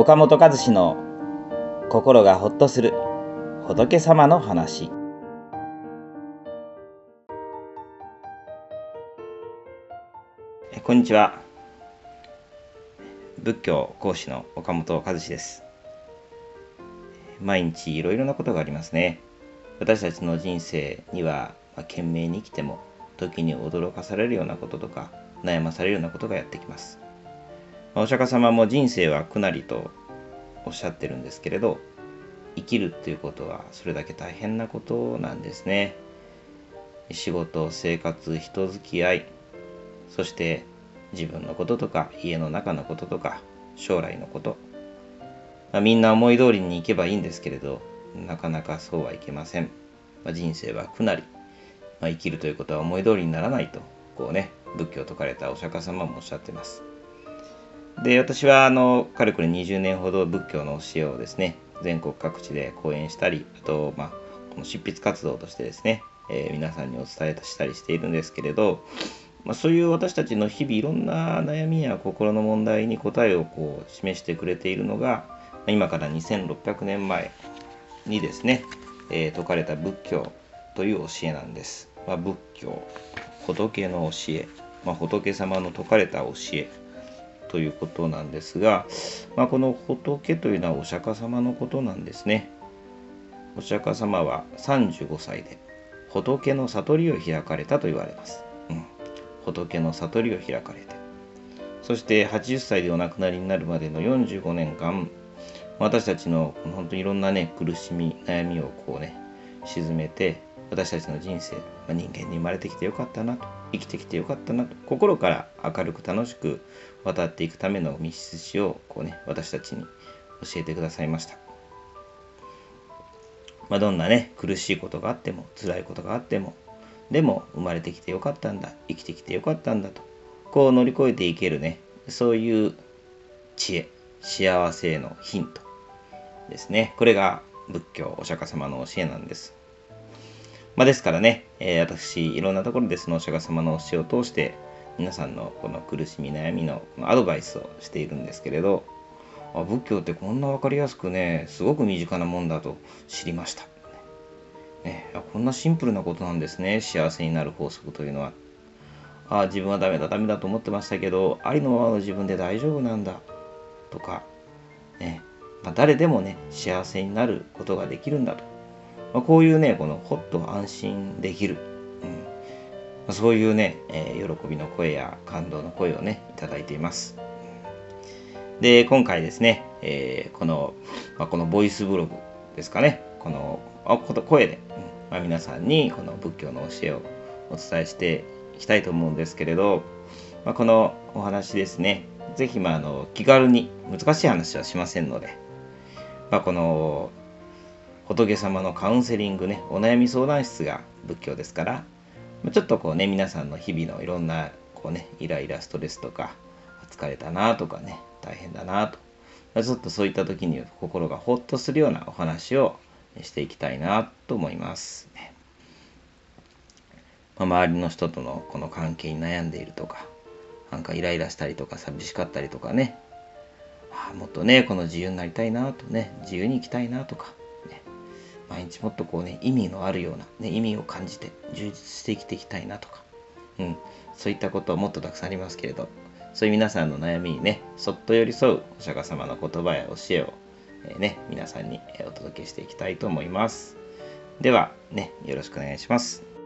岡本和志の心がほっとする仏様の話。えこんにちは。仏教講師の岡本和志です。毎日いろいろなことがありますね。私たちの人生には、まあ、懸命に生きても時に驚かされるようなこととか悩まされるようなことがやってきます。お釈迦様も人生は苦なりとおっしゃってるんですけれど生きるっていうことはそれだけ大変なことなんですね。仕事生活人付き合いそして自分のこととか家の中のこととか将来のこと、まあ、みんな思い通りにいけばいいんですけれどなかなかそうはいけません、まあ、人生は苦なり、まあ、生きるということは思い通りにならないとこうね仏教を説かれたお釈迦様もおっしゃってます。で私はあのかれこれ20年ほど仏教の教えをですね全国各地で講演したりあと、まあ、この執筆活動としてですね、えー、皆さんにお伝えしたりしているんですけれど、まあ、そういう私たちの日々いろんな悩みや心の問題に答えをこう示してくれているのが今から2600年前にですね、えー、説かれた仏教という教えなんです。まあ、仏教仏の教え、まあ、仏様の説かれた教えということなんですが、まあ、この仏というのはお釈迦様のことなんですね。お釈迦様は35歳で仏の悟りを開かれたと言われます。うん、仏の悟りを開かれて。そして80歳でお亡くなりになるまでの45年間、私たちの本当にいろんなね、苦しみ、悩みをこうね、沈めて、私たちの人生、まあ、人間に生まれてきてよかったなと生きてきてよかったなと心から明るく楽しく渡っていくための道筋をこうね私たちに教えてくださいました、まあ、どんなね苦しいことがあっても辛いことがあってもでも生まれてきてよかったんだ生きてきてよかったんだとこう乗り越えていけるねそういう知恵幸せへのヒントですね。これが仏教お釈迦様の教えなんです。まあ、ですからね、えー、私、いろんなところでそのお釈迦様の教えを通して、皆さんのこの苦しみ、悩みのアドバイスをしているんですけれど、あ仏教ってこんな分かりやすくね、すごく身近なもんだと知りました。ね、こんなシンプルなことなんですね、幸せになる法則というのは。ああ、自分はダメだ、ダメだと思ってましたけど、ありのままの自分で大丈夫なんだ。とか、ね、まあ、誰でもね、幸せになることができるんだと。まあ、こういうね、このほっと安心できる、うん。まあ、そういうね、えー、喜びの声や感動の声をね、いただいています。で、今回ですね、えー、この、まあ、このボイスブログですかね、このあこ声で、まあ、皆さんにこの仏教の教えをお伝えしていきたいと思うんですけれど、まあ、このお話ですね、ぜひ、まあ、あの気軽に難しい話はしませんので、まあ、この仏様のカウンセリングね、お悩み相談室が仏教ですから、ちょっとこうね、皆さんの日々のいろんな、こうね、イライラ、ストレスとか、疲れたなとかね、大変だなと、ちょっとそういった時に心がほっとするようなお話をしていきたいなと思います。まあ、周りの人とのこの関係に悩んでいるとか、なんかイライラしたりとか寂しかったりとかね、あもっとね、この自由になりたいなとね、自由に生きたいなとか、毎日もっとこうね意味のあるような、ね、意味を感じて充実して生きていきたいなとか、うん、そういったことはもっとたくさんありますけれど。そういう皆さんの悩みにねそっと寄り添うお釈迦様の言葉や教えを、えー、ね、皆さんにお届けしていきたいと思います。ではねよろしくお願いします。